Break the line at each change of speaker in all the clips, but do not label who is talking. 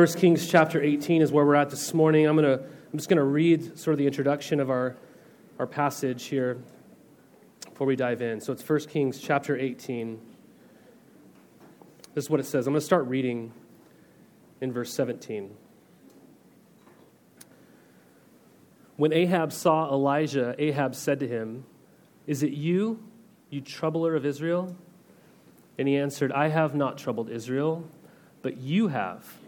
1 Kings chapter 18 is where we're at this morning. I'm, gonna, I'm just going to read sort of the introduction of our, our passage here before we dive in. So it's 1 Kings chapter 18. This is what it says. I'm going to start reading in verse 17. When Ahab saw Elijah, Ahab said to him, Is it you, you troubler of Israel? And he answered, I have not troubled Israel, but you have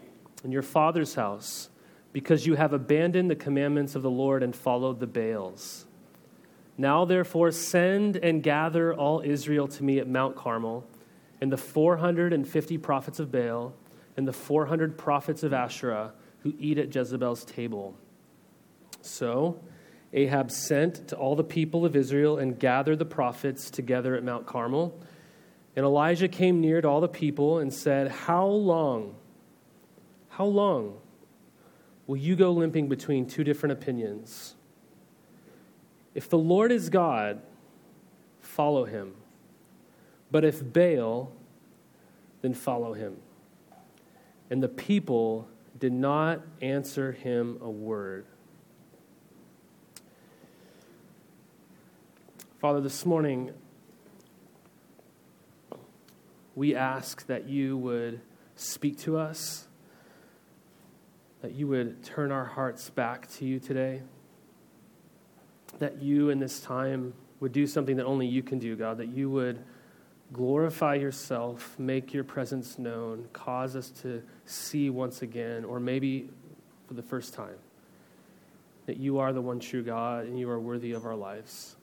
in your father's house, because you have abandoned the commandments of the Lord and followed the Baals. Now, therefore, send and gather all Israel to me at Mount Carmel, and the 450 prophets of Baal, and the 400 prophets of Asherah who eat at Jezebel's table. So Ahab sent to all the people of Israel and gathered the prophets together at Mount Carmel. And Elijah came near to all the people and said, How long? How long will you go limping between two different opinions? If the Lord is God, follow him. But if Baal, then follow him. And the people did not answer him a word. Father, this morning, we ask that you would speak to us that you would turn our hearts back to you today. That you in this time would do something that only you can do, God. That you would glorify yourself, make your presence known, cause us to see once again, or maybe for the first time, that you are the one true God and you are worthy of our lives.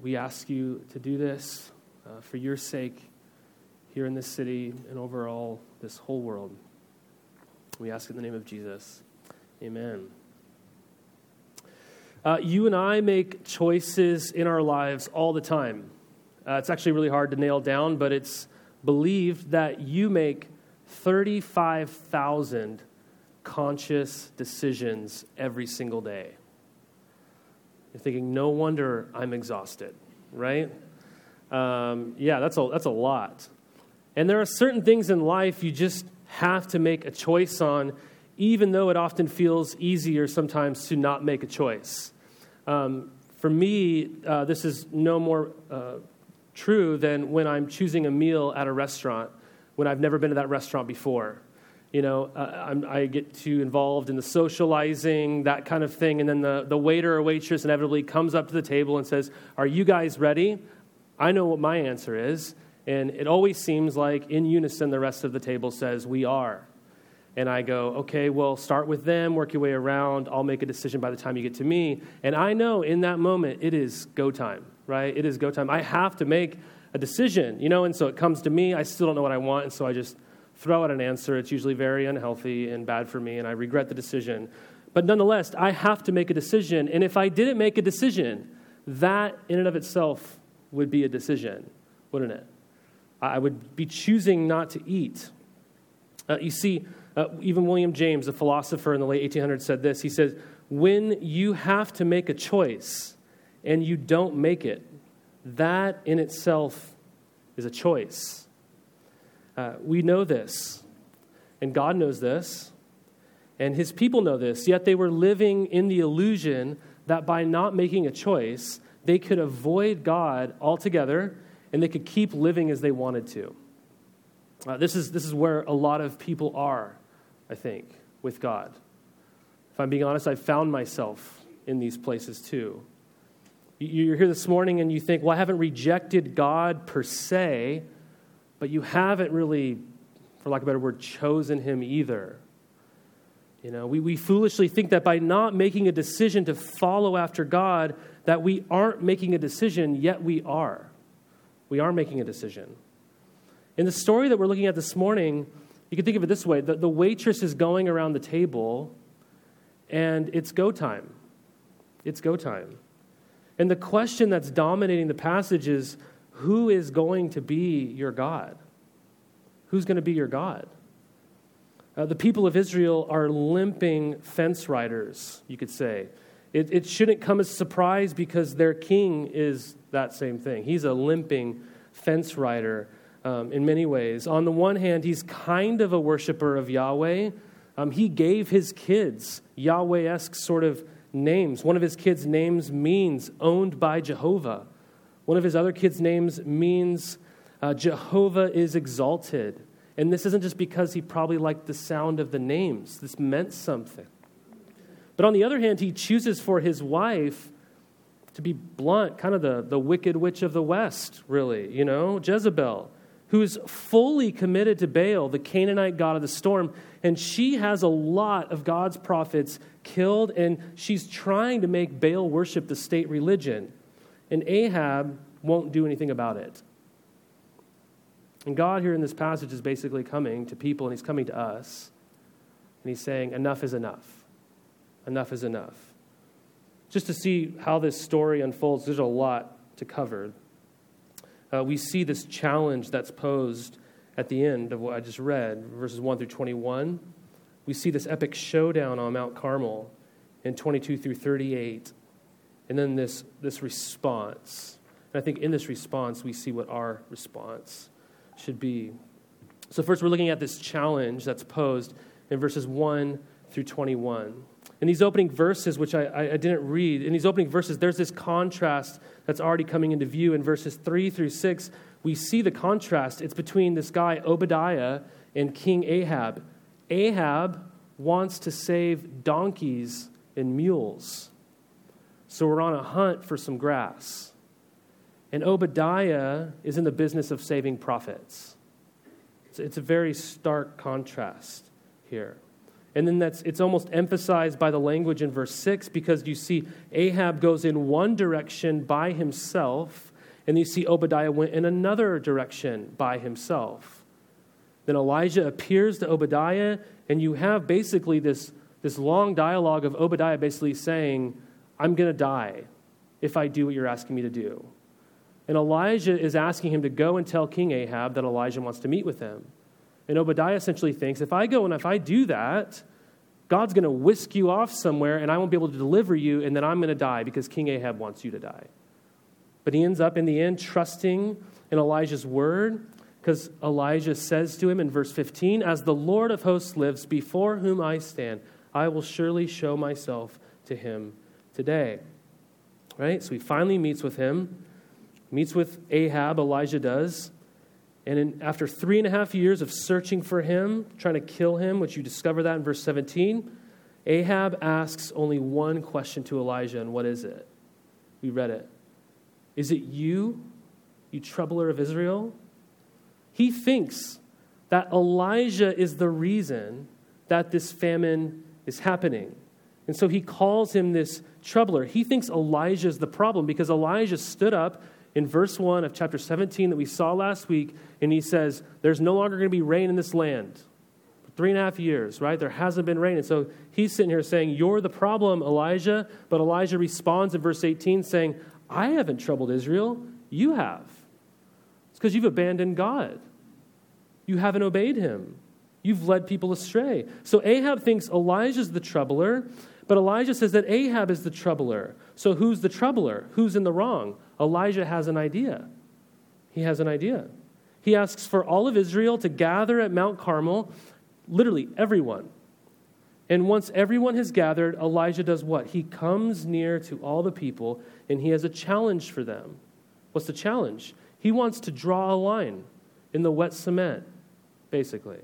We ask you to do this uh, for your sake here in this city and overall this whole world. We ask in the name of Jesus. Amen. Uh, you and I make choices in our lives all the time. Uh, it's actually really hard to nail down, but it's believed that you make 35,000 conscious decisions every single day. You're thinking, no wonder I'm exhausted, right? Um, yeah, that's a, that's a lot. And there are certain things in life you just have to make a choice on, even though it often feels easier sometimes to not make a choice. Um, for me, uh, this is no more uh, true than when I'm choosing a meal at a restaurant when I've never been to that restaurant before. You know, uh, i get too involved in the socializing, that kind of thing, and then the, the waiter or waitress inevitably comes up to the table and says, Are you guys ready? I know what my answer is. And it always seems like in unison the rest of the table says, We are. And I go, okay, well, start with them, work your way around. I'll make a decision by the time you get to me. And I know in that moment it is go time, right? It is go time. I have to make a decision, you know, and so it comes to me. I still don't know what I want, and so I just throw out an answer. It's usually very unhealthy and bad for me, and I regret the decision. But nonetheless, I have to make a decision. And if I didn't make a decision, that in and of itself would be a decision, wouldn't it? I would be choosing not to eat. Uh, you see, uh, even William James, a philosopher in the late 1800s, said this. He says, When you have to make a choice and you don't make it, that in itself is a choice. Uh, we know this, and God knows this, and his people know this, yet they were living in the illusion that by not making a choice, they could avoid God altogether and they could keep living as they wanted to. Uh, this, is, this is where a lot of people are, I think, with God. If I'm being honest, I've found myself in these places too. You're here this morning and you think, well, I haven't rejected God per se, but you haven't really, for lack of a better word, chosen Him either. You know, we, we foolishly think that by not making a decision to follow after God, that we aren't making a decision, yet we are. We are making a decision. In the story that we're looking at this morning, you can think of it this way the, the waitress is going around the table, and it's go time. It's go time. And the question that's dominating the passage is who is going to be your God? Who's going to be your God? Uh, the people of Israel are limping fence riders, you could say. It, it shouldn't come as a surprise because their king is that same thing. He's a limping fence rider. um, in many ways. On the one hand, he's kind of a worshiper of Yahweh. Um, he gave his kids Yahweh esque sort of names. One of his kids' names means owned by Jehovah. One of his other kids' names means uh, Jehovah is exalted. And this isn't just because he probably liked the sound of the names, this meant something. But on the other hand, he chooses for his wife to be blunt, kind of the, the wicked witch of the West, really, you know, Jezebel, who's fully committed to Baal, the Canaanite god of the storm. And she has a lot of God's prophets killed, and she's trying to make Baal worship the state religion. And Ahab won't do anything about it. And God, here in this passage, is basically coming to people, and He's coming to us, and He's saying, Enough is enough. Enough is enough. Just to see how this story unfolds, there's a lot to cover. Uh, we see this challenge that's posed at the end of what I just read, verses 1 through 21. We see this epic showdown on Mount Carmel in 22 through 38. And then this, this response. And I think in this response, we see what our response should be. So, first, we're looking at this challenge that's posed in verses 1 through 21. In these opening verses, which I, I, didn't read, in these opening verses, there's this contrast that's already coming into view. In verses 3 through 6, we see the contrast. It's between this guy, Obadiah, and King Ahab. Ahab wants to save donkeys and mules. So we're on a hunt for some grass. And Obadiah is in the business of saving prophets. It's, it's a very stark contrast here. And then that's it's almost emphasized by the language in verse 6 because you see Ahab goes in one direction by himself, and you see Obadiah went in another direction by himself. Then Elijah appears to Obadiah, and you have basically this, this long dialogue of Obadiah basically saying, I'm going to die if I do what you're asking me to do. And Elijah is asking him to go and tell King Ahab that Elijah wants to meet with him. And Obadiah essentially thinks if I go and if I do that, God's going to whisk you off somewhere and I won't be able to deliver you, and then I'm going to die because King Ahab wants you to die. But he ends up in the end trusting in Elijah's word because Elijah says to him in verse 15, As the Lord of hosts lives, before whom I stand, I will surely show myself to him today. Right? So he finally meets with him meets with Ahab, Elijah does. And in, after three and a half years of searching for him, trying to kill him, which you discover that in verse 17, Ahab asks only one question to Elijah, and what is it? We read it. Is it you, you troubler of Israel? He thinks that Elijah is the reason that this famine is happening. And so he calls him this troubler. He thinks Elijah is the problem because Elijah stood up in verse 1 of chapter 17 that we saw last week, and he says, There's no longer going to be rain in this land. For three and a half years, right? There hasn't been rain. And so he's sitting here saying, You're the problem, Elijah. But Elijah responds in verse 18 saying, I haven't troubled Israel. You have. It's because you've abandoned God. You haven't obeyed him. You've led people astray. So Ahab thinks Elijah's the troubler, but Elijah says that Ahab is the troubler. So who's the troubler? Who's in the wrong? Elijah has an idea. He has an idea. He asks for all of Israel to gather at Mount Carmel, literally everyone. And once everyone has gathered, Elijah does what? He comes near to all the people and he has a challenge for them. What's the challenge? He wants to draw a line in the wet cement, basically.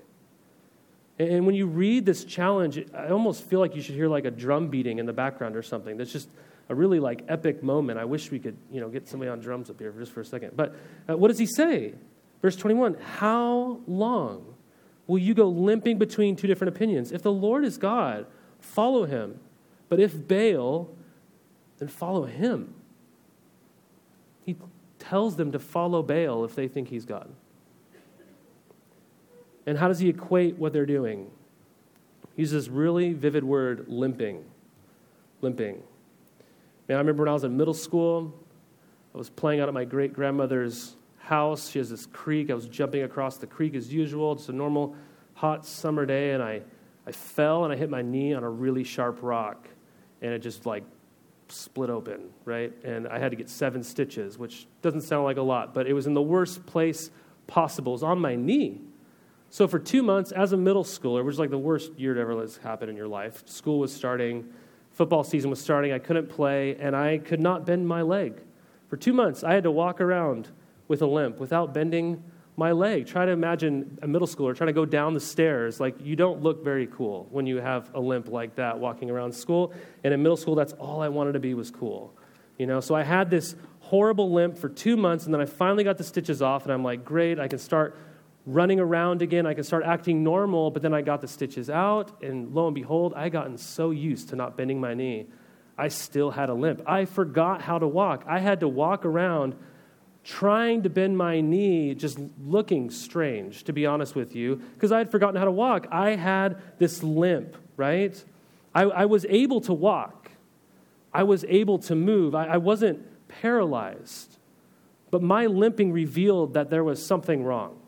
And when you read this challenge, I almost feel like you should hear like a drum beating in the background or something. That's just a really like epic moment. I wish we could, you know, get somebody on drums up here just for a second. But uh, what does he say? Verse 21 How long will you go limping between two different opinions? If the Lord is God, follow him. But if Baal, then follow him. He tells them to follow Baal if they think he's God. And how does he equate what they're doing? He uses this really vivid word, limping. Limping. Man, I remember when I was in middle school, I was playing out at my great grandmother's house. She has this creek. I was jumping across the creek as usual. It's a normal hot summer day, and I, I fell and I hit my knee on a really sharp rock, and it just like split open, right? And I had to get seven stitches, which doesn't sound like a lot, but it was in the worst place possible It was on my knee. So for two months, as a middle schooler, which is like the worst year to ever let happen in your life, school was starting, football season was starting, I couldn't play, and I could not bend my leg. For two months, I had to walk around with a limp without bending my leg. Try to imagine a middle schooler trying to go down the stairs. Like, you don't look very cool when you have a limp like that walking around school. And in middle school, that's all I wanted to be was cool. You know, so I had this horrible limp for two months, and then I finally got the stitches off, and I'm like, great, I can start running around again. I can start acting normal, but then I got the stitches out, and lo and behold, I gotten so used to not bending my knee. I still had a limp. I forgot how to walk. I had to walk around trying to bend my knee, just looking strange, to be honest with you, because I had forgotten how to walk. I had this limp, right? I, I was able to walk, I was able to move, I, I wasn't paralyzed. But my limping revealed that there was something wrong.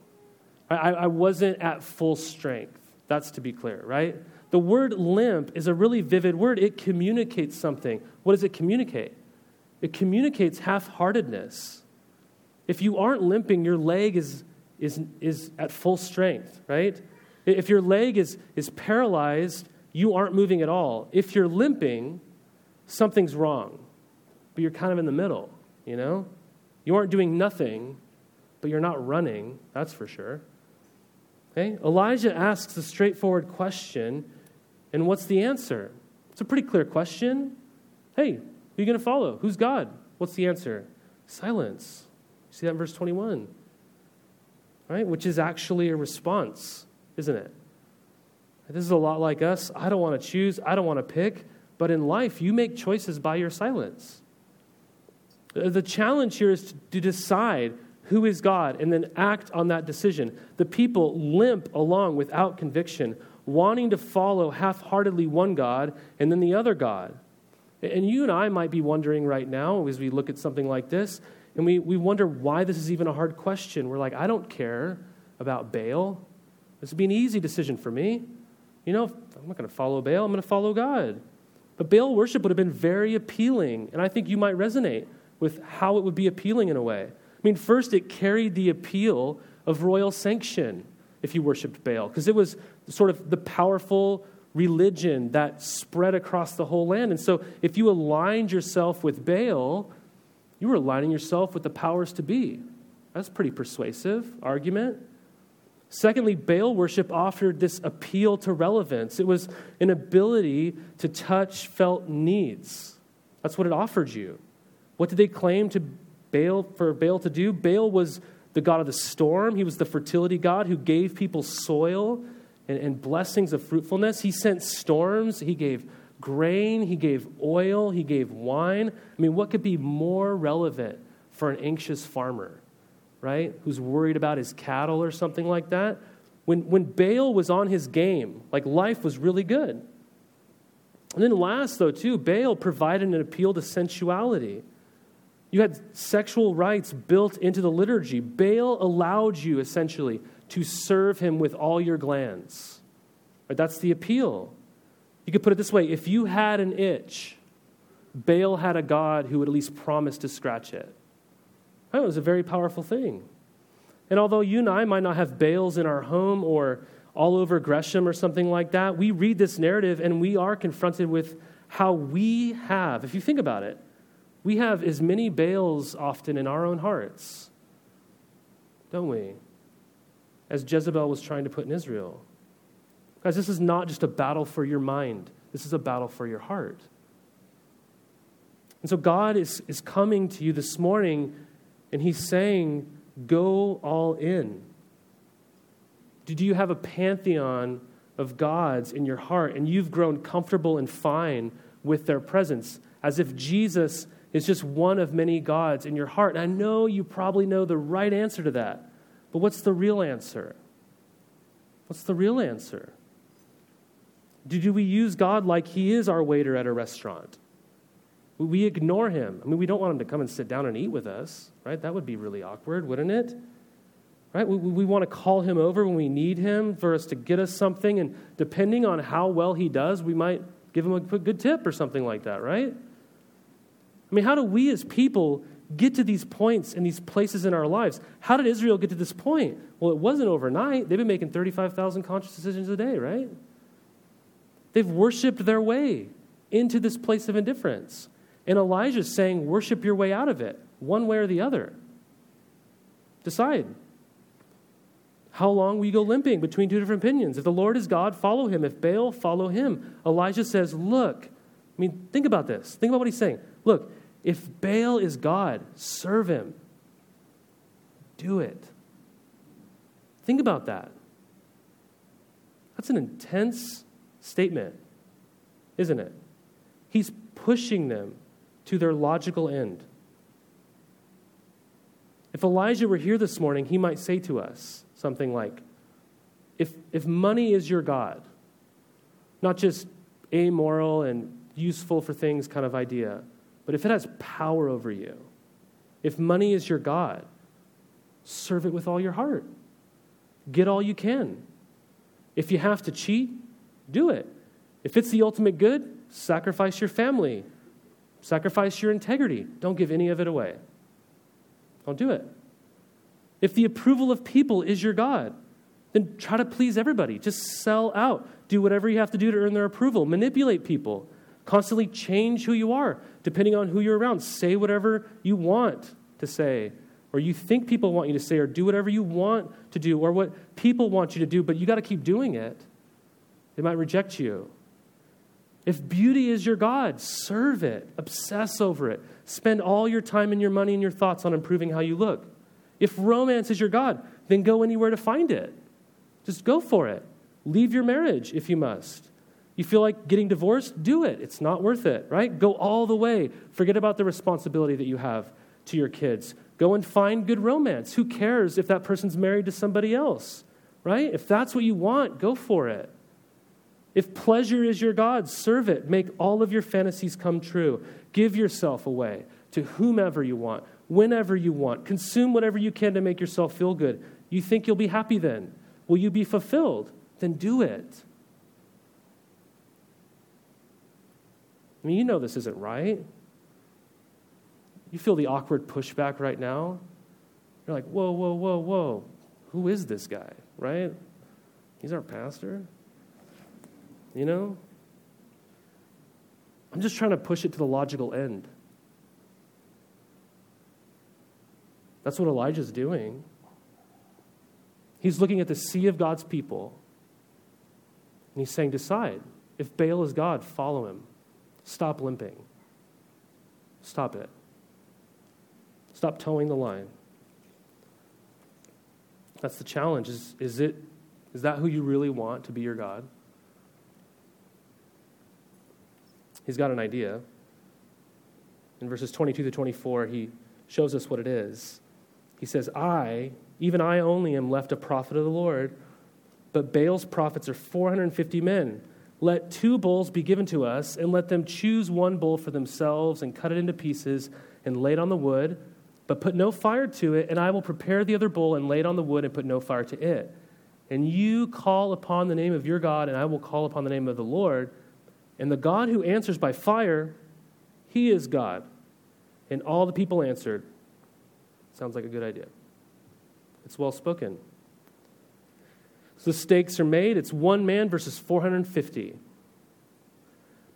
I, I wasn't at full strength. That's to be clear, right? The word limp is a really vivid word. It communicates something. What does it communicate? It communicates half heartedness. If you aren't limping, your leg is, is, is at full strength, right? If your leg is, is paralyzed, you aren't moving at all. If you're limping, something's wrong, but you're kind of in the middle, you know? You aren't doing nothing, but you're not running, that's for sure. Okay? Elijah asks a straightforward question, and what's the answer? It's a pretty clear question. Hey, who are you going to follow? Who's God? What's the answer? Silence. You see that in verse 21. Right? Which is actually a response, isn't it? This is a lot like us. I don't want to choose, I don't want to pick, but in life, you make choices by your silence. The challenge here is to decide who is God, and then act on that decision. The people limp along without conviction, wanting to follow half heartedly one God and then the other God. And you and I might be wondering right now as we look at something like this, and we, we wonder why this is even a hard question. We're like, I don't care about Baal. This would be an easy decision for me. You know, I'm not going to follow Baal, I'm going to follow God. But Baal worship would have been very appealing, and I think you might resonate with how it would be appealing in a way mean, first, it carried the appeal of royal sanction if you worshiped Baal, because it was sort of the powerful religion that spread across the whole land. And so, if you aligned yourself with Baal, you were aligning yourself with the powers to be. That's pretty persuasive argument. Secondly, Baal worship offered this appeal to relevance. It was an ability to touch felt needs. That's what it offered you. What did they claim to Baal for Baal to do. Baal was the god of the storm. He was the fertility god who gave people soil and, and blessings of fruitfulness. He sent storms. He gave grain. He gave oil. He gave wine. I mean, what could be more relevant for an anxious farmer, right? Who's worried about his cattle or something like that? When, when Baal was on his game, like life was really good. And then, last, though, too, Baal provided an appeal to sensuality. You had sexual rites built into the liturgy. Baal allowed you, essentially, to serve him with all your glands. Right? That's the appeal. You could put it this way if you had an itch, Baal had a God who would at least promise to scratch it. That was a very powerful thing. And although you and I might not have Baals in our home or all over Gresham or something like that, we read this narrative and we are confronted with how we have, if you think about it, we have as many Baals often in our own hearts, don't we? As Jezebel was trying to put in Israel. Guys, this is not just a battle for your mind, this is a battle for your heart. And so God is, is coming to you this morning and He's saying, Go all in. Do you have a pantheon of gods in your heart and you've grown comfortable and fine with their presence as if Jesus is just one of many gods in your heart. And I know you probably know the right answer to that. But what's the real answer? What's the real answer? Do, we use God like he is our waiter at a restaurant? We ignore him. I mean, we don't want him to come and sit down and eat with us, right? That would be really awkward, wouldn't it? Right? We, we want to call him over when we need him for us to get us something, and depending on how well he does, we might give him a good tip or something like that, right? I mean, how do we as people get to these points and these places in our lives? How did Israel get to this point? Well, it wasn't overnight. They've been making 35,000 conscious decisions a day, right? They've worshiped their way into this place of indifference. And Elijah's saying, worship your way out of it, one way or the other. Decide. How long will you go limping between two different opinions? If the Lord is God, follow him. If Baal, follow him. Elijah says, Look, I mean, think about this. Think about what he's saying. Look, if Baal is God, serve him. Do it. Think about that. That's an intense statement, isn't it? He's pushing them to their logical end. If Elijah were here this morning, he might say to us something like, if, if money is your God, not just amoral and useful for things kind of idea, but if it has power over you, if money is your God, serve it with all your heart. Get all you can. If you have to cheat, do it. If it's the ultimate good, sacrifice your family, sacrifice your integrity. Don't give any of it away. Don't do it. If the approval of people is your God, then try to please everybody. Just sell out. Do whatever you have to do to earn their approval. Manipulate people. Constantly change who you are depending on who you're around. Say whatever you want to say, or you think people want you to say, or do whatever you want to do, or what people want you to do, but you got to keep doing it. They might reject you. If beauty is your God, serve it, obsess over it, spend all your time and your money and your thoughts on improving how you look. If romance is your God, then go anywhere to find it. Just go for it. Leave your marriage if you must. You feel like getting divorced? Do it. It's not worth it, right? Go all the way. Forget about the responsibility that you have to your kids. Go and find good romance. Who cares if that person's married to somebody else, right? If that's what you want, go for it. If pleasure is your God, serve it. Make all of your fantasies come true. Give yourself away to whomever you want whenever you want. Consume whatever you can to make yourself feel good. You think you'll be happy then? Will you be fulfilled? Then do it. I mean, you know this isn't right. You feel the awkward pushback right now. You're like, whoa, whoa, whoa, whoa. Who is this guy, right? He's our pastor. You know? I'm just trying to push it to the logical end. That's what Elijah's doing. He's looking at the sea of God's people, and he's saying, Decide. If Baal is God, follow him. Stop limping. Stop it. Stop toeing the line. That's the challenge. Is, is, it, is that who you really want to be your God? He's got an idea. In verses 22 to 24, he shows us what it is. He says, I, even I only, am left a prophet of the Lord, but Baal's prophets are 450 men. Let two bulls be given to us, and let them choose one bull for themselves, and cut it into pieces, and lay it on the wood, but put no fire to it, and I will prepare the other bull, and lay it on the wood, and put no fire to it. And you call upon the name of your God, and I will call upon the name of the Lord. And the God who answers by fire, he is God. And all the people answered, Sounds like a good idea. It's well spoken. So the stakes are made. It's one man versus 450.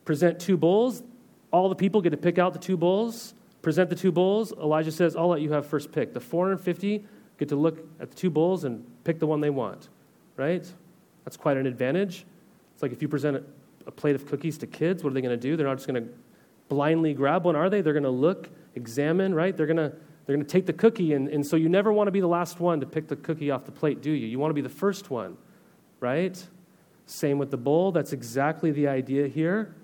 Present two bulls. All the people get to pick out the two bulls. Present the two bulls. Elijah says, I'll let you have first pick. The 450 get to look at the two bulls and pick the one they want, right? That's quite an advantage. It's like if you present a plate of cookies to kids, what are they going to do? They're not just going to blindly grab one, are they? They're going to look, examine, right? They're going to they're going to take the cookie, and, and so you never want to be the last one to pick the cookie off the plate, do you? You want to be the first one, right? Same with the bull. That's exactly the idea here.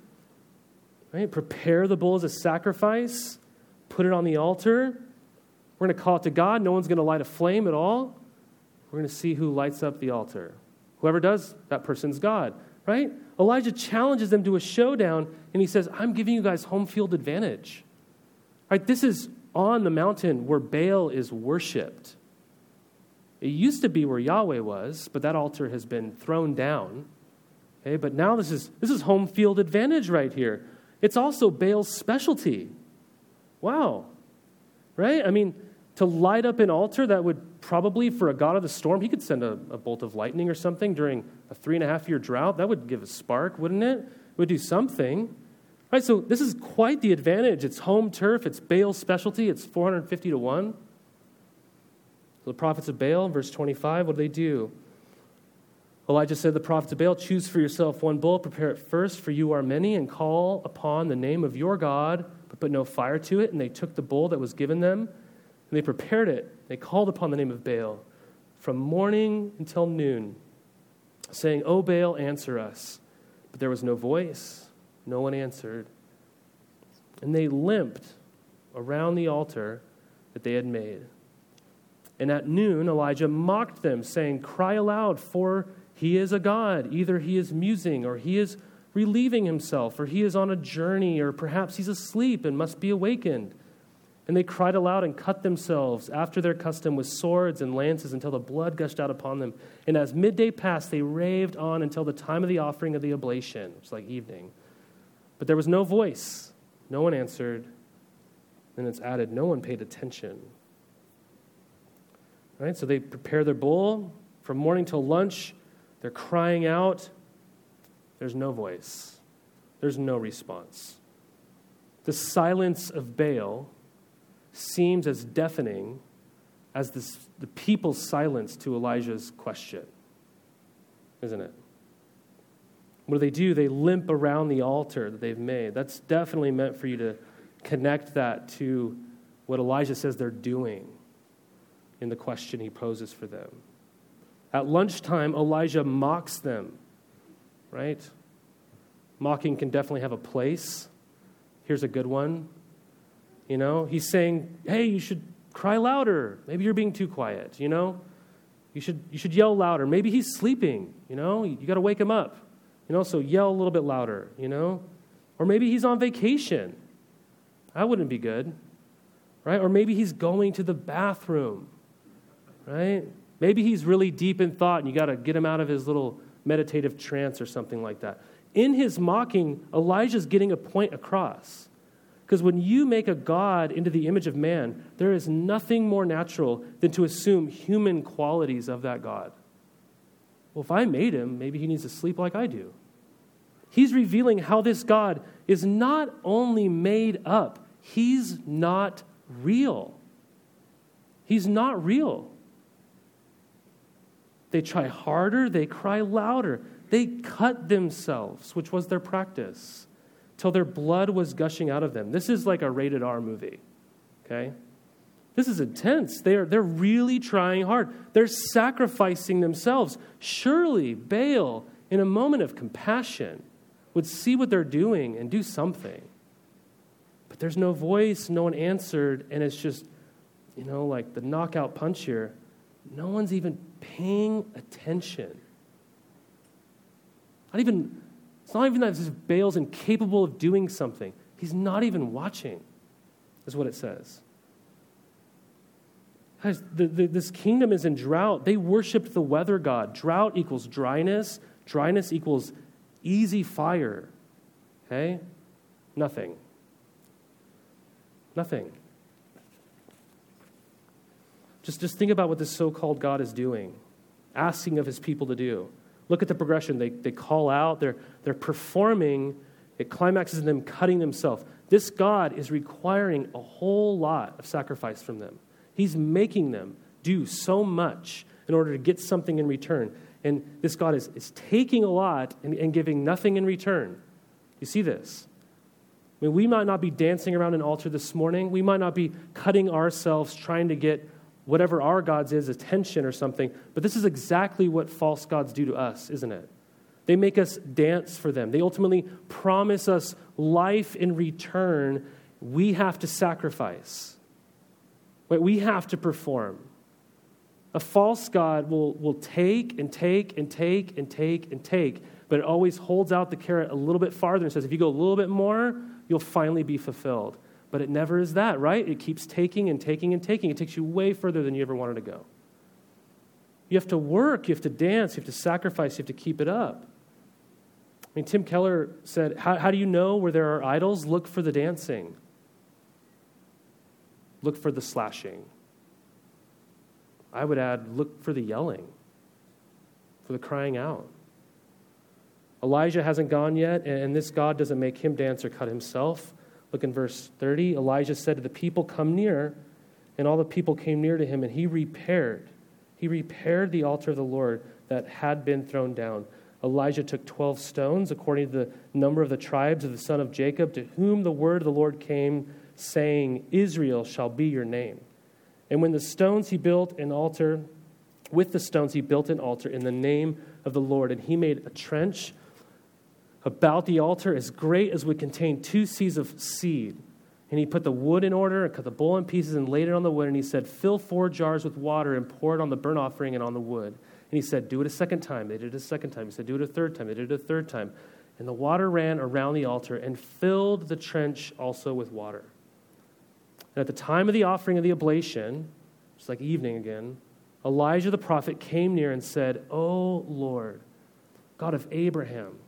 Right? Prepare the bull as a sacrifice, put it on the altar. We're going to call it to God. No one's going to light a flame at all. We're going to see who lights up the altar. Whoever does, that person's God, right? Elijah challenges them to a showdown, and he says, I'm giving you guys home field advantage. Right? This is on the mountain where Baal is worshiped. It used to be where Yahweh was, but that altar has been thrown down. Okay, but now this is, this is home field advantage right here. It's also Baal's specialty. Wow. right? I mean, to light up an altar that would probably, for a god of the storm, he could send a, a bolt of lightning or something during a three and a half year drought. That would give a spark, wouldn't it? It would do something. Right, so this is quite the advantage. It's home turf, it's Baal's specialty, it's 450 to 1. So the prophets of Baal, verse 25, what do they do? Elijah said, The prophets of Baal, choose for yourself one bull, prepare it first, for you are many, and call upon the name of your God, but put no fire to it. And they took the bull that was given them, and they prepared it. They called upon the name of Baal from morning until noon, saying, O Baal, answer us. But there was no voice, no one answered. And they limped around the altar that they had made. And at noon, Elijah mocked them, saying, Cry aloud, for he is a God. Either he is musing, or he is relieving himself, or he is on a journey, or perhaps he's asleep and must be awakened. And they cried aloud and cut themselves after their custom with swords and lances until the blood gushed out upon them. And as midday passed, they raved on until the time of the offering of the oblation, which was like evening. But there was no voice, no one answered. And it's added, no one paid attention. Right? So they prepare their bowl. from morning till lunch. They're crying out. There's no voice, there's no response. The silence of Baal seems as deafening as this, the people's silence to Elijah's question, isn't it? What do they do? They limp around the altar that they've made. That's definitely meant for you to connect that to what Elijah says they're doing in the question he poses for them. At lunchtime, Elijah mocks them, right? Mocking can definitely have a place. Here's a good one. You know, he's saying, hey, you should cry louder. Maybe you're being too quiet, you know? You should, you should yell louder. Maybe he's sleeping, you know? You, got to wake him up, you know? So yell a little bit louder, you know? Or maybe he's on vacation. That wouldn't be good, right? Or maybe he's going to the bathroom, right? Maybe he's really deep in thought and you got to get him out of his little meditative trance or something like that. In his mocking, Elijah's getting a point across. Because when you make a God into the image of man, there is nothing more natural than to assume human qualities of that God. Well, if I made him, maybe he needs to sleep like I do. He's revealing how this God is not only made up, he's not real. He's not real. They try harder, they cry louder. They cut themselves, which was their practice, till their blood was gushing out of them. This is like a rated R movie, okay? This is intense. They're, they're really trying hard. They're sacrificing themselves. Surely Baal, in a moment of compassion, would see what they're doing and do something. But there's no voice, no one answered, and it's just, you know, like the knockout punch here. No one's even paying attention. Not even, it's not even that this Baal's incapable of doing something. He's not even watching, is what it says. Guys, the, the, this kingdom is in drought. They worshiped the weather god. Drought equals dryness, dryness equals easy fire. Okay? Nothing. Nothing. Just, just think about what this so called God is doing, asking of his people to do. Look at the progression. They, they call out, they're, they're performing, it climaxes in them cutting themselves. This God is requiring a whole lot of sacrifice from them. He's making them do so much in order to get something in return. And this God is, is taking a lot and, and giving nothing in return. You see this? I mean, we might not be dancing around an altar this morning. We might not be cutting ourselves trying to get whatever our God's is, attention or something. But this is exactly what false gods do to us, isn't it? They make us dance for them. They ultimately promise us life in return. We have to sacrifice. We have to perform. A false God will, will take and take and take and take and take, but it always holds out the carrot a little bit farther and says, if you go a little bit more, you'll finally be fulfilled. But it never is that, right? It keeps taking and taking and taking. It takes you way further than you ever wanted to go. You have to work, you have to dance, you have to sacrifice, you have to keep it up. I mean, Tim Keller said, How, how do you know where there are idols? Look for the dancing. look for the slashing. I would add, look for the yelling, for the crying out. Elijah hasn't gone yet, and this God doesn't make him dance or cut himself. Look in verse 30. Elijah said to the people, Come near. And all the people came near to him, and he repaired. He repaired the altar of the Lord that had been thrown down. Elijah took 12 stones, according to the number of the tribes of the son of Jacob, to whom the word of the Lord came, saying, Israel shall be your name. And when the stones he built an altar, with the stones he built an altar in the name of the Lord. And he made a trench about the altar as great as would contain two seahs of seed. And he put the wood in order and cut the bowl in pieces and laid it on the wood. And he said, Fill four jars with water and pour it on the burnt offering and on the wood. And he said, Do it a second time. They did it a second time. He said, Do it a third time. They did it a third time. And the water ran around the altar and filled the trench also with water. And at the time of the offering of the oblation, it's like evening again, Elijah the prophet came near and said, O Lord, God of Abraham,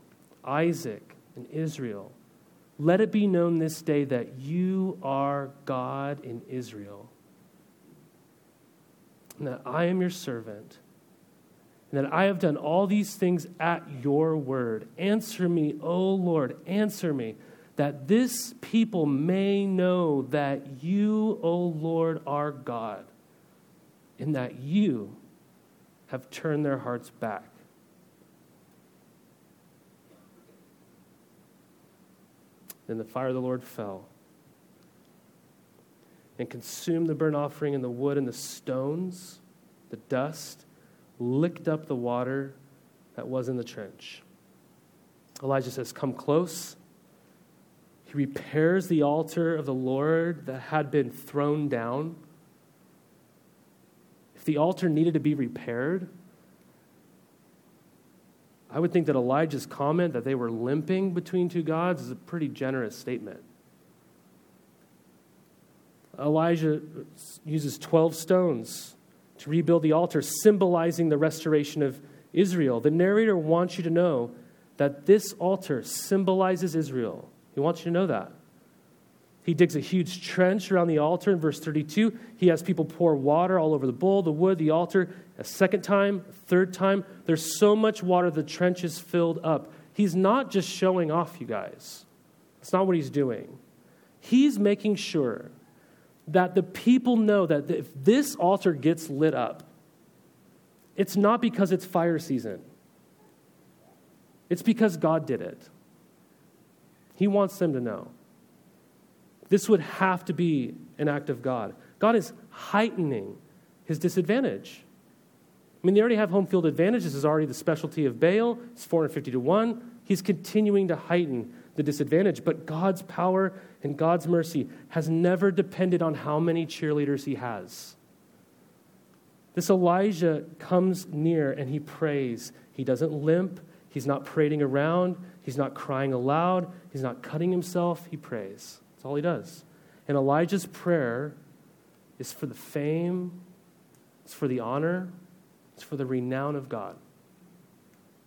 Isaac, and Israel, let it be known this day that you are God in Israel, and that I am your servant, and that I have done all these things at your word. Answer me, O Lord, answer me that this people may know that you, O Lord, are God, and that you have turned their hearts back. Then the fire of the Lord fell and consumed the burnt offering and the wood and the stones, the dust, licked up the water that was in the trench. Elijah says, Come close. He repairs the altar of the Lord that had been thrown down. If the altar needed to be repaired, I would think that Elijah's comment that they were limping between two gods is a pretty generous statement. Elijah uses 12 stones to rebuild the altar, symbolizing the restoration of Israel. The narrator wants you to know that this altar symbolizes Israel. He wants you to know that. He digs a huge trench around the altar in verse 32. He has people pour water all over the bowl, the wood, the altar. A second time, a third time. There's so much water, the trench is filled up. He's not just showing off, you guys. That's not what he's doing. He's making sure that the people know that if this altar gets lit up, it's not because it's fire season, it's because God did it. He wants them to know. This would have to be an act of God. God is heightening his disadvantage. I mean, they already have home field advantage. This is already the specialty of Baal. It's 450 to 1. He's continuing to heighten the disadvantage. But God's power and God's mercy has never depended on how many cheerleaders he has. This Elijah comes near and he prays. He doesn't limp, he's not parading around, he's not crying aloud, He's not cutting himself, he prays. That's all he does. And Elijah's prayer is for the fame, it's for the honor, it's for the renown of God.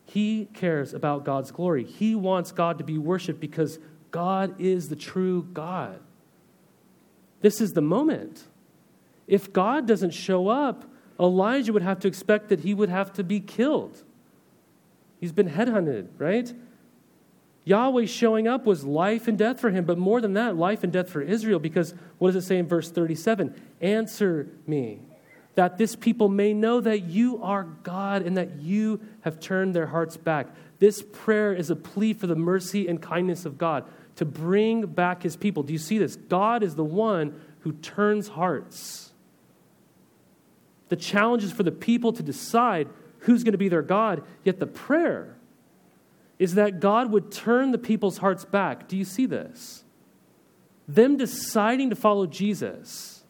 He cares about God's glory. He wants God to be worshiped because God is the true God. This is the moment. If God doesn't show up, Elijah would have to expect that he would have to be killed. He's been headhunted, right? Yahweh showing up was life and death for him, but more than that, life and death for Israel, because what does it say in verse 37? Answer me, that this people may know that you are God and that you have turned their hearts back. This prayer is a plea for the mercy and kindness of God to bring back his people. Do you see this? God is the one who turns hearts. The challenge is for the people to decide who's going to be their God, yet the prayer is that God would turn the people's hearts back. Do you see this? Them deciding to follow Jesus,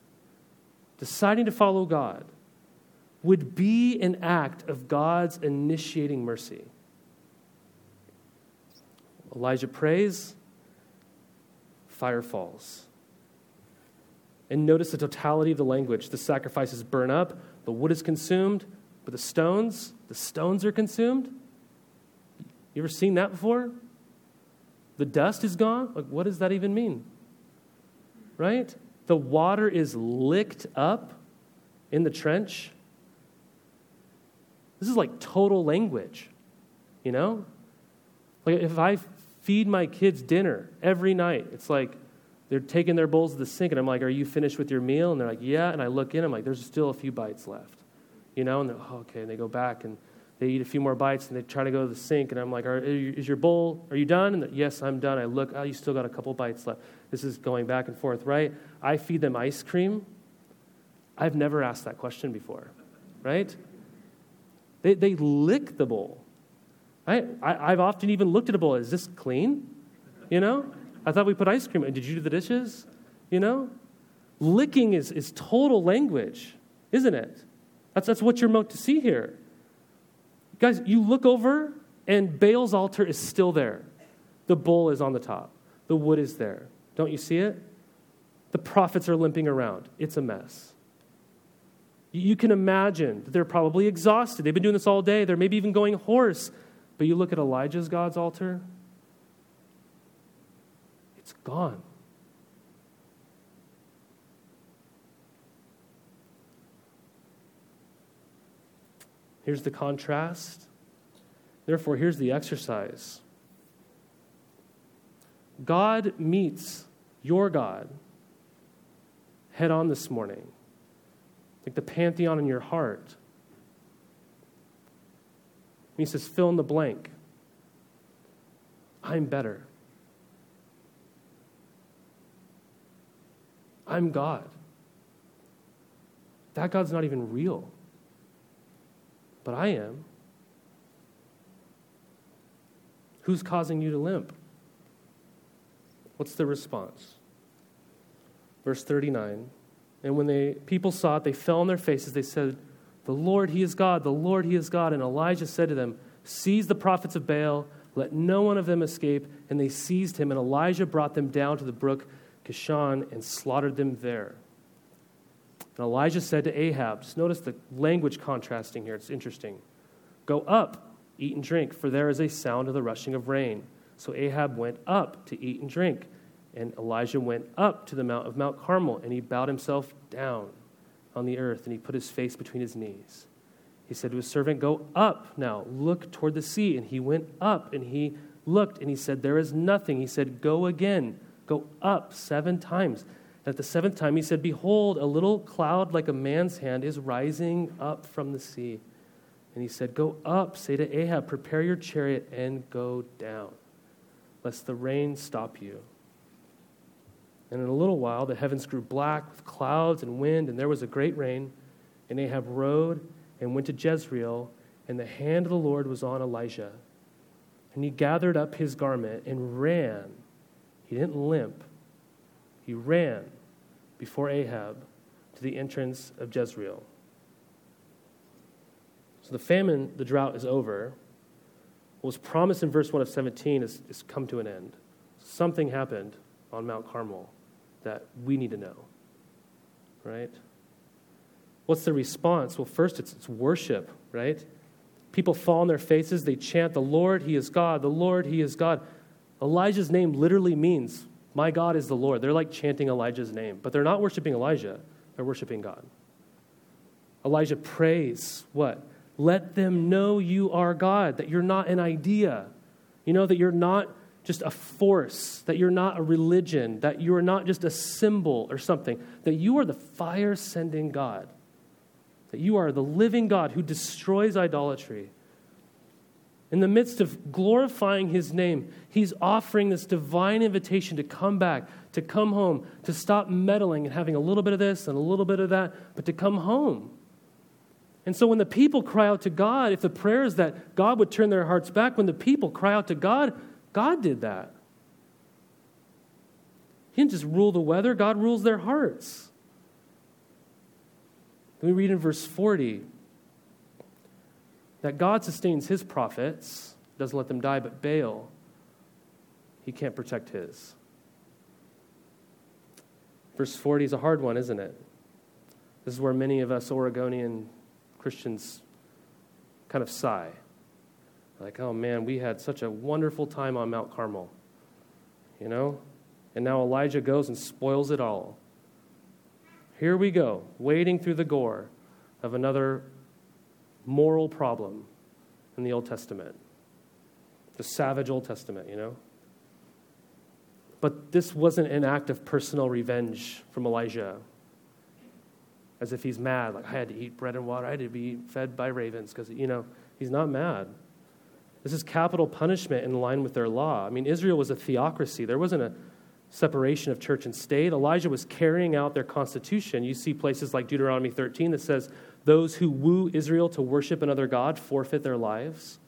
deciding to follow God, would be an act of God's initiating mercy. Elijah prays, fire falls. And notice the totality of the language. The sacrifices burn up, the wood is consumed, but the stones, the stones are consumed. You ever seen that before? The dust is gone? Like, what does that even mean? Right? the water is licked up in the trench. This is like total language, you know? Like if I feed my kids dinner every night, it's like they're taking their bowls to the sink, and I'm like, Are you finished with your meal? And they're like, Yeah. And I look in, I'm like, There's still a few bites left, you know? And they're, oh, okay. And they go back and they eat a few more bites and they try to go to the sink, and I'm like, Is your bowl, are you done? And yes, I'm done. I look, Oh, you still got a couple bites left. This is going back and forth, right? I feed them ice cream. I've never asked that question before, right? They, they lick the bowl. I, I, I've often even looked at a bowl. Is this clean? You know? I thought we put ice cream in. Did you do the dishes? You know? Licking is, is total language, isn't it? That's, that's what you're meant to see here. Guys, you look over and Baal's altar is still there. The bull is on the top, the wood is there. Don't you see it? The prophets are limping around. It's a mess. You can imagine that they're probably exhausted. They've been doing this all day. They're maybe even going hoarse. But you look at Elijah's God's altar, it's gone. Here's the contrast. Therefore, here's the exercise God meets your God head on this morning, like the pantheon in your heart. And he says, fill in the blank. I'm better. I'm God. That God's not even real, but I am. Who's causing you to limp? What's the response? Verse 39 And when the people saw it, they fell on their faces. They said, The Lord, He is God. The Lord, He is God. And Elijah said to them, Seize the prophets of Baal. Let no one of them escape. And they seized him. And Elijah brought them down to the brook Kishon and slaughtered them there. And Elijah said to Ahab, just notice the language contrasting here. It's interesting. Go up, eat and drink, for there is a sound of the rushing of rain. So Ahab went up to eat and drink. And Elijah went up to the mount of Mount Carmel, and he bowed himself down on the earth, and he put his face between his knees. He said to his servant, Go up now, look toward the sea. And he went up, and he looked, and he said, There is nothing. He said, Go again, go up seven times. At the seventh time, he said, Behold, a little cloud like a man's hand is rising up from the sea. And he said, Go up, say to Ahab, Prepare your chariot and go down, lest the rain stop you. And in a little while, the heavens grew black with clouds and wind, and there was a great rain. And Ahab rode and went to Jezreel, and the hand of the Lord was on Elijah. And he gathered up his garment and ran. He didn't limp, he ran before Ahab to the entrance of Jezreel. So the famine, the drought is over. What was promised in verse 1 of 17 has, come to an end. Something happened on Mount Carmel that we need to know, right? What's the response? Well, first, it's, it's worship, right? People fall on their faces, they chant, The Lord, He is God, the Lord, He is God. Elijah's name literally means, My God is the Lord. They're like chanting Elijah's name, but they're not worshiping Elijah, they're worshiping God. Elijah prays, What? Let them know you are God, that you're not an idea. You know, that you're not just a force, that you're not a religion, that you are not just a symbol or something, that you are the fire sending God, that you are the living God who destroys idolatry. In the midst of glorifying his name, he's offering this divine invitation to come back, to come home, to stop meddling and having a little bit of this and a little bit of that, but to come home. And so when the people cry out to God, if the prayer is that God would turn their hearts back, when the people cry out to God, God did that. He didn't just rule the weather, God rules their hearts. we read in verse 40 that God sustains his prophets, doesn't let them die, but Baal, he can't protect his. Verse 40 is a hard one, isn't it? This is where many of us Oregonian Christians kind of sigh. Like, oh man, we had such a wonderful time on Mount Carmel, you know? And now Elijah goes and spoils it all. Here we go, wading through the gore of another moral problem in the Old Testament. The savage Old Testament, you know? But this wasn't an act of personal revenge from Elijah, as if he's mad, like, I had to eat bread and water, I had to be fed by ravens, because, you know, he's not mad. This is capital punishment in line with their law. I mean, Israel was a theocracy. There wasn't a separation of church and state. Elijah was carrying out their constitution. You see places like Deuteronomy 13 that says, Those who woo Israel to worship another God forfeit their lives.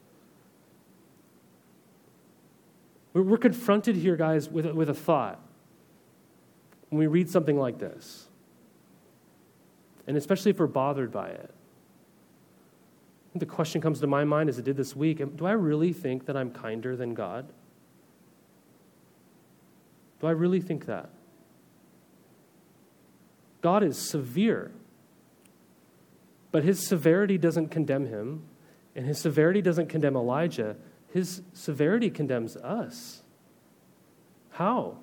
We're confronted here, guys, with, with a thought when we read something like this. And especially if we're bothered by it. The question comes to my mind as it did this week Do I really think that I'm kinder than God? Do I really think that? God is severe, but his severity doesn't condemn him, and his severity doesn't condemn Elijah. His severity condemns us. How?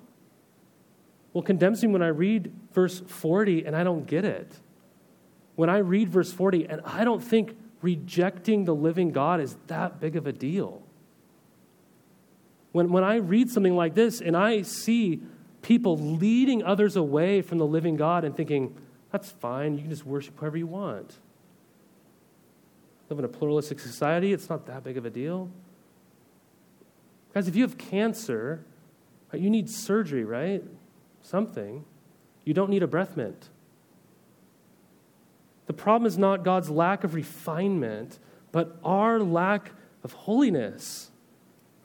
Well, condemns me when I read verse 40 and I don't get it. When I read verse 40 and I don't think rejecting the living God is that big of a deal. When, when I read something like this and I see people leading others away from the living God and thinking, that's fine, you can just worship whoever you want. Live in a pluralistic society, it's not that big of a deal. Guys, if you have cancer, you need surgery, right? Something. You don't need a breath mint. The problem is not God's lack of refinement, but our lack of holiness.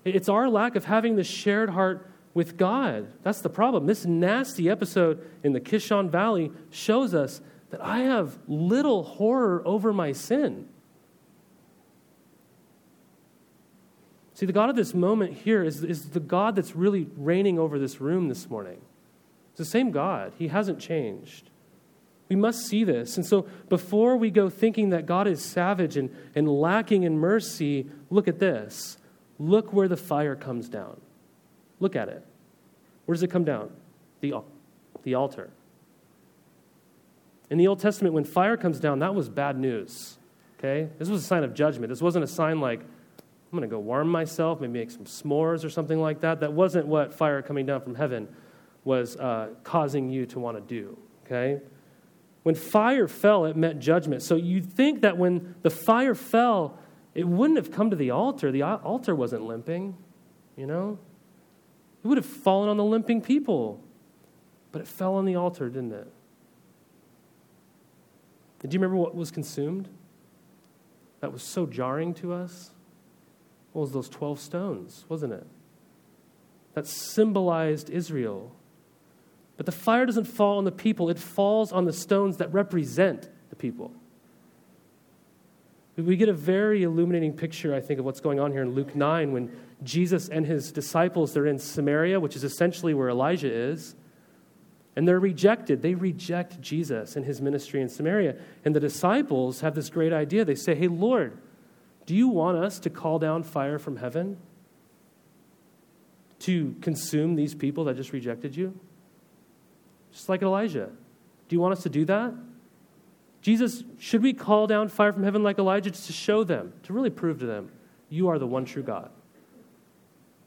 It's our lack of having the shared heart with God. That's the problem. This nasty episode in the Kishon Valley shows us that I have little horror over my sin. See, the God of this moment here is, is the God that's really reigning over this room this morning. It's the same God, He hasn't changed. We must see this. And so, before we go thinking that God is savage and, and lacking in mercy, look at this. Look where the fire comes down. Look at it. Where does it come down? The, the altar. In the Old Testament, when fire comes down, that was bad news. Okay? This was a sign of judgment. This wasn't a sign like, I'm going to go warm myself, maybe make some s'mores or something like that. That wasn't what fire coming down from heaven was uh, causing you to want to do. Okay? When fire fell, it meant judgment. So you'd think that when the fire fell, it wouldn't have come to the altar. The altar wasn't limping, you know? It would have fallen on the limping people. But it fell on the altar, didn't it? And do you remember what was consumed? That was so jarring to us? What was those 12 stones, wasn't it? That symbolized Israel. But the fire doesn't fall on the people, it falls on the stones that represent the people. We get a very illuminating picture, I think, of what's going on here in Luke 9 when Jesus and his disciples they're in Samaria, which is essentially where Elijah is. And they're rejected. They reject Jesus and his ministry in Samaria. And the disciples have this great idea. They say, Hey, Lord, do you want us to call down fire from heaven to consume these people that just rejected you? Just like Elijah. Do you want us to do that? Jesus, should we call down fire from heaven like Elijah just to show them, to really prove to them, you are the one true God?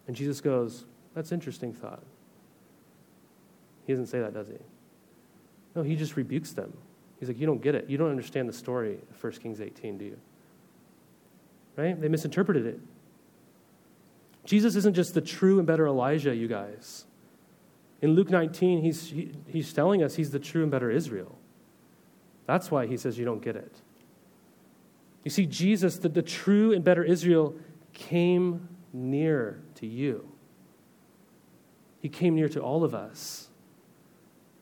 And Jesus goes, That's interesting thought. He doesn't say that, does he? No, he just rebukes them. He's like, You don't get it. You don't understand the story of 1 Kings 18, do you? Right? They misinterpreted it. Jesus isn't just the true and better Elijah, you guys. In Luke 19, he's, he, he's telling us he's the true and better Israel. That's why he says you don't get it. You see, Jesus, the, the true and better Israel, came near to you. He came near to all of us.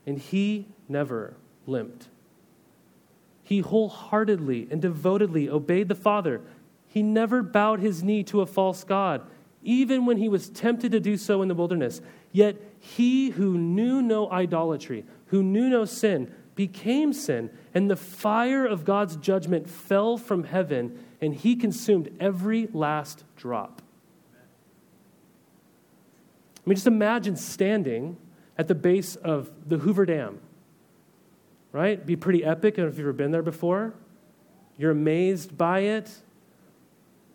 And he never limped. He wholeheartedly and devotedly obeyed the Father. He never bowed his knee to a false God, even when he was tempted to do so in the wilderness. Yet he who knew no idolatry, who knew no sin, became sin, and the fire of God's judgment fell from heaven, and he consumed every last drop. I mean, just imagine standing at the base of the Hoover Dam right? Be pretty epic if you've ever been there before. You're amazed by it.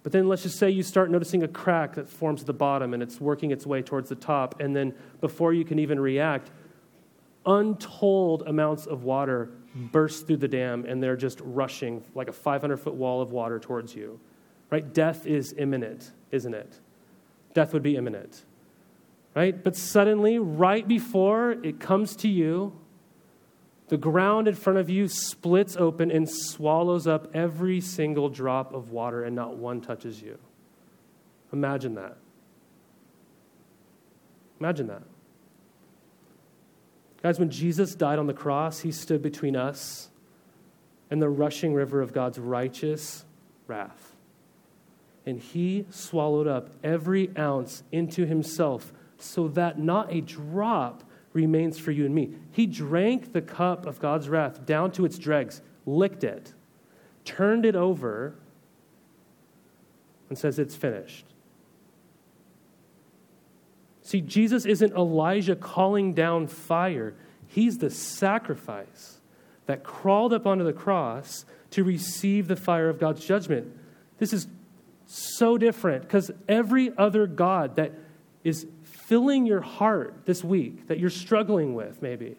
But then let's just say you start noticing a crack that forms at the bottom and it's working its way towards the top. And then before you can even react, untold amounts of water burst through the dam and they're just rushing like a 500 foot wall of water towards you. Right? Death is imminent, isn't it? Death would be imminent. Right? But suddenly, right before it comes to you, the ground in front of you splits open and swallows up every single drop of water, and not one touches you. Imagine that. Imagine that. Guys, when Jesus died on the cross, he stood between us and the rushing river of God's righteous wrath. And he swallowed up every ounce into himself so that not a drop remains for you and me. He drank the cup of God's wrath down to its dregs, licked it, turned it over, and says, It's finished. See, Jesus isn't Elijah calling down fire, he's the sacrifice that crawled up onto the cross to receive the fire of God's judgment. This is so different because every other God that is filling your heart this week that you're struggling with, maybe.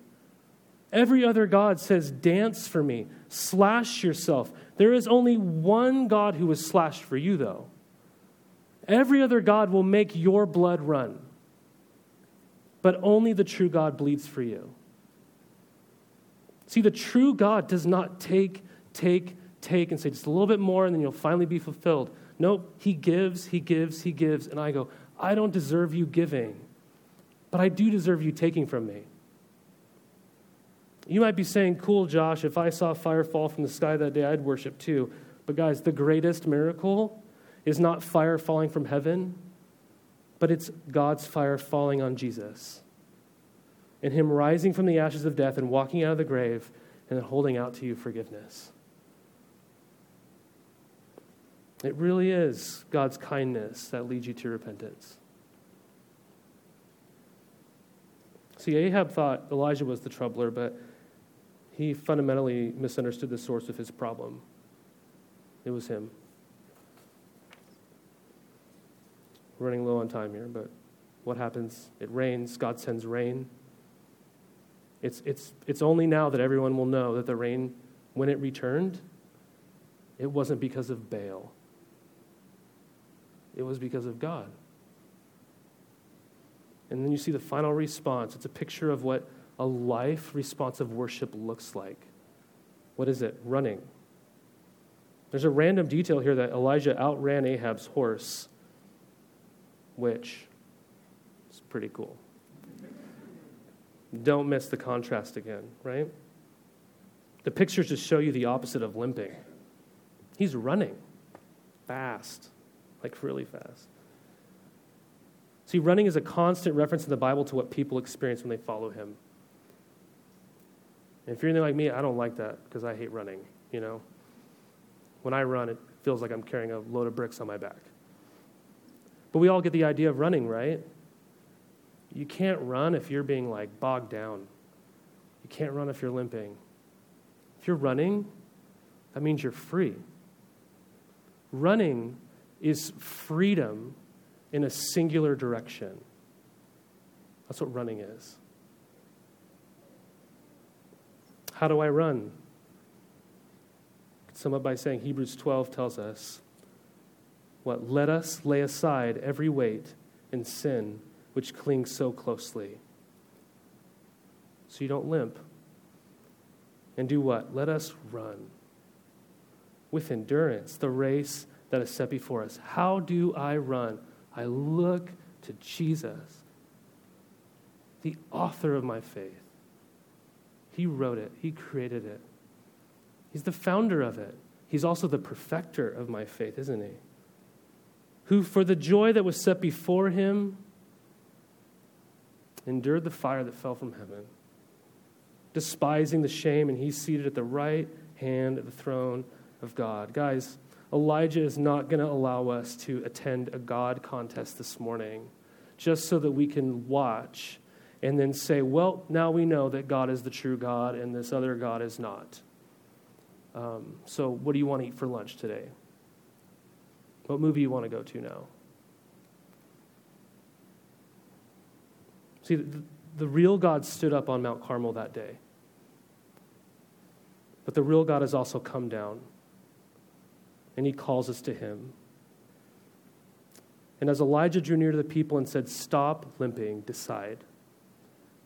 Every other God says, Dance for me, slash yourself. There is only one God who was slashed for you, though. Every other God will make your blood run, but only the true God bleeds for you. See, the true God does not take, take, take, and say just a little bit more and then you'll finally be fulfilled. Nope, He gives, He gives, He gives. And I go, I don't deserve you giving, but I do deserve you taking from me. You might be saying, Cool, Josh, if I saw fire fall from the sky that day, I'd worship too. But guys, the greatest miracle is not fire falling from heaven, but it's God's fire falling on Jesus and Him rising from the ashes of death and walking out of the grave and holding out to you forgiveness. It really is God's kindness that leads you to repentance. See, Ahab thought Elijah was the troubler, but he fundamentally misunderstood the source of his problem. It was him. We're running low on time here, but what happens? It rains, God sends rain. It's, it's, it's only now that everyone will know that the rain, when it returned, it wasn't because of Baal it was because of God. And then you see the final response. It's a picture of what a life responsive worship looks like. What is it? Running. There's a random detail here that Elijah outran Ahab's horse, which is pretty cool. Don't miss the contrast again, right? The pictures just show you the opposite of limping. He's running fast like really fast. See, running is a constant reference in the Bible to what people experience when they follow Him. And if you're anything like me, I don't like that because I hate running, you know? When I run, it feels like I'm carrying a load of bricks on my back. But we all get the idea of running, right? You can't run if you're being like bogged down. You can't run if you're limping. If you're running, that means you're free. Running is freedom in a singular direction. That's what running is. How do I run? Sum up by saying Hebrews 12 tells us what? Let us lay aside every weight and sin which clings so closely. So you don't limp. And do what? Let us run with endurance the race that is set before us. How do I run? I look to Jesus, the author of my faith. He wrote it, He created it, He's the founder of it. He's also the perfecter of my faith, isn't He? Who, for the joy that was set before Him, endured the fire that fell from heaven, despising the shame, and He's seated at the right hand of the throne of God. Guys, Elijah is not going to allow us to attend a God contest this morning just so that we can watch and then say, well, now we know that God is the true God and this other God is not. Um, so, what do you want to eat for lunch today? What movie you want to go to now? See, the, the real God stood up on Mount Carmel that day. But the real God has also come down, and he calls us to him. And as Elijah drew near to the people and said, Stop limping, decide,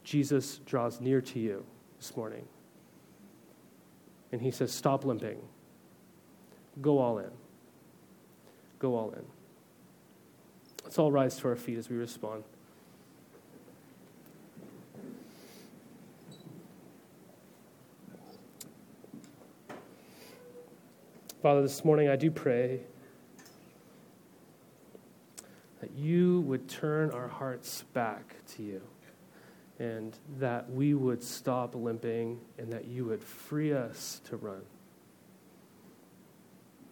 Jesus draws near to you this morning. And he says, Stop limping. Go all in. Go all in. Let's all rise to our feet as we respond. Father, this morning I do pray that you would turn our hearts back to you and that we would stop limping and that you would free us to run.